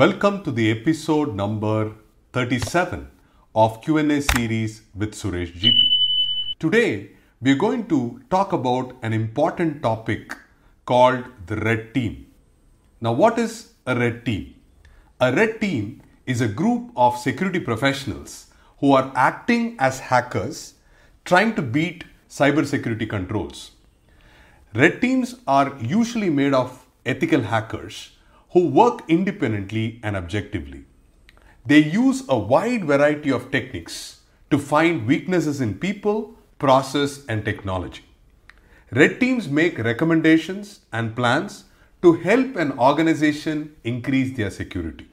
Welcome to the episode number 37 of Q&A series with Suresh GP. Today, we're going to talk about an important topic called the red team. Now, what is a red team? A red team is a group of security professionals who are acting as hackers trying to beat cybersecurity controls. Red teams are usually made of ethical hackers who work independently and objectively. They use a wide variety of techniques to find weaknesses in people, process, and technology. Red teams make recommendations and plans to help an organization increase their security.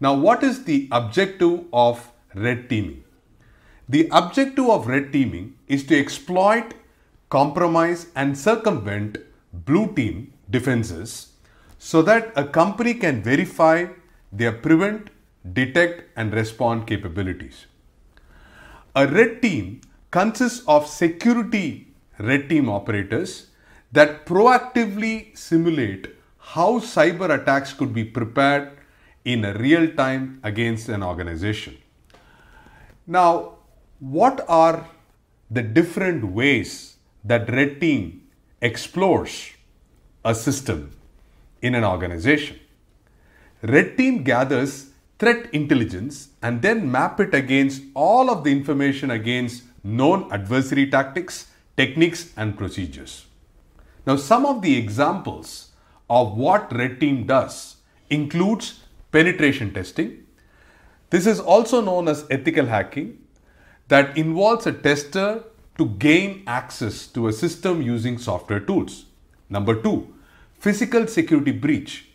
Now, what is the objective of red teaming? The objective of red teaming is to exploit, compromise, and circumvent blue team defenses so that a company can verify their prevent, detect, and respond capabilities. A red team consists of security red team operators that proactively simulate how cyber attacks could be prepared in a real time against an organization. Now, what are the different ways that red team explores a system in an organization? Red team gathers threat intelligence and then map it against all of the information against known adversary tactics, techniques, and procedures. Now, some of the examples of what red team does includes penetration testing. This is also known as ethical hacking that involves a tester to gain access to a system using software tools. Number 2, physical security breach.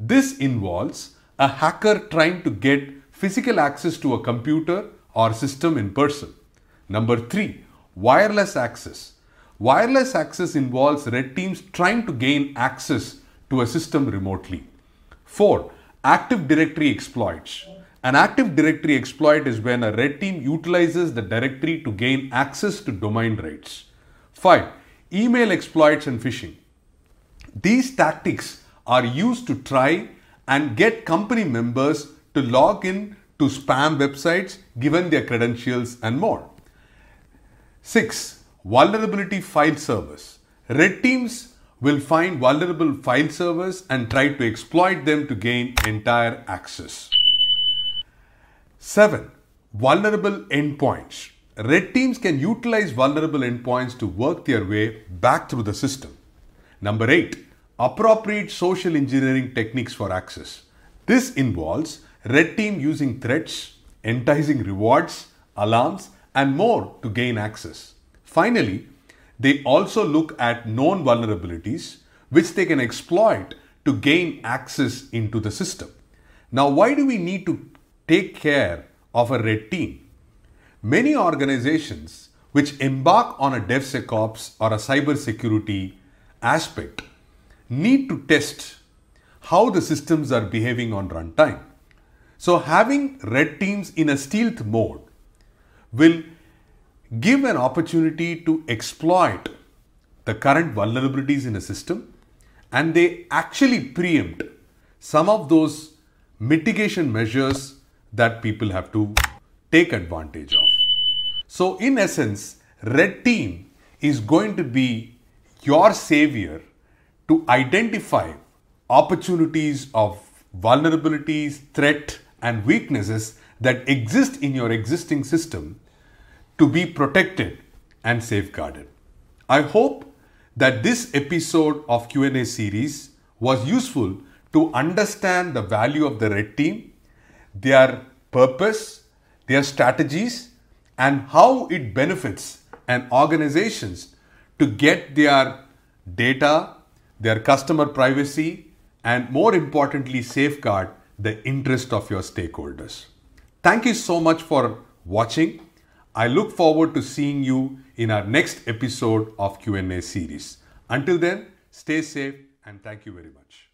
This involves a hacker trying to get physical access to a computer or system in person. Number three, wireless access. Wireless access involves red teams trying to gain access to a system remotely. Four, Active Directory exploits. An Active Directory exploit is when a red team utilizes the directory to gain access to domain rights. Five, Email exploits and phishing. These tactics are used to try and get company members to log in to spam websites given their credentials and more. 6. Vulnerability file servers. Red teams will find vulnerable file servers and try to exploit them to gain entire access. 7. Vulnerable endpoints. Red teams can utilize vulnerable endpoints to work their way back through the system. Number 8. Appropriate social engineering techniques for access. This involves red team using threats, enticing rewards, alarms, and more to gain access. Finally, they also look at known vulnerabilities which they can exploit to gain access into the system. Now, why do we need to take care of a red team? Many organizations which embark on a DevSecOps or a cybersecurity aspect need to test how the systems are behaving on runtime. So, having red teams in a stealth mode will give an opportunity to exploit the current vulnerabilities in a system and they actually preempt some of those mitigation measures that people have to take advantage of. So, in essence, Red Team is going to be your savior to identify opportunities of vulnerabilities, threat, and weaknesses that exist in your existing system to be protected and safeguarded. I hope that this episode of Q&A series was useful to understand the value of the red team, their purpose, their strategies and how it benefits an organizations to get their data, their customer privacy and more importantly safeguard the interest of your stakeholders. Thank you so much for watching. I look forward to seeing you in our next episode of Q&A series. Until then, stay safe and thank you very much.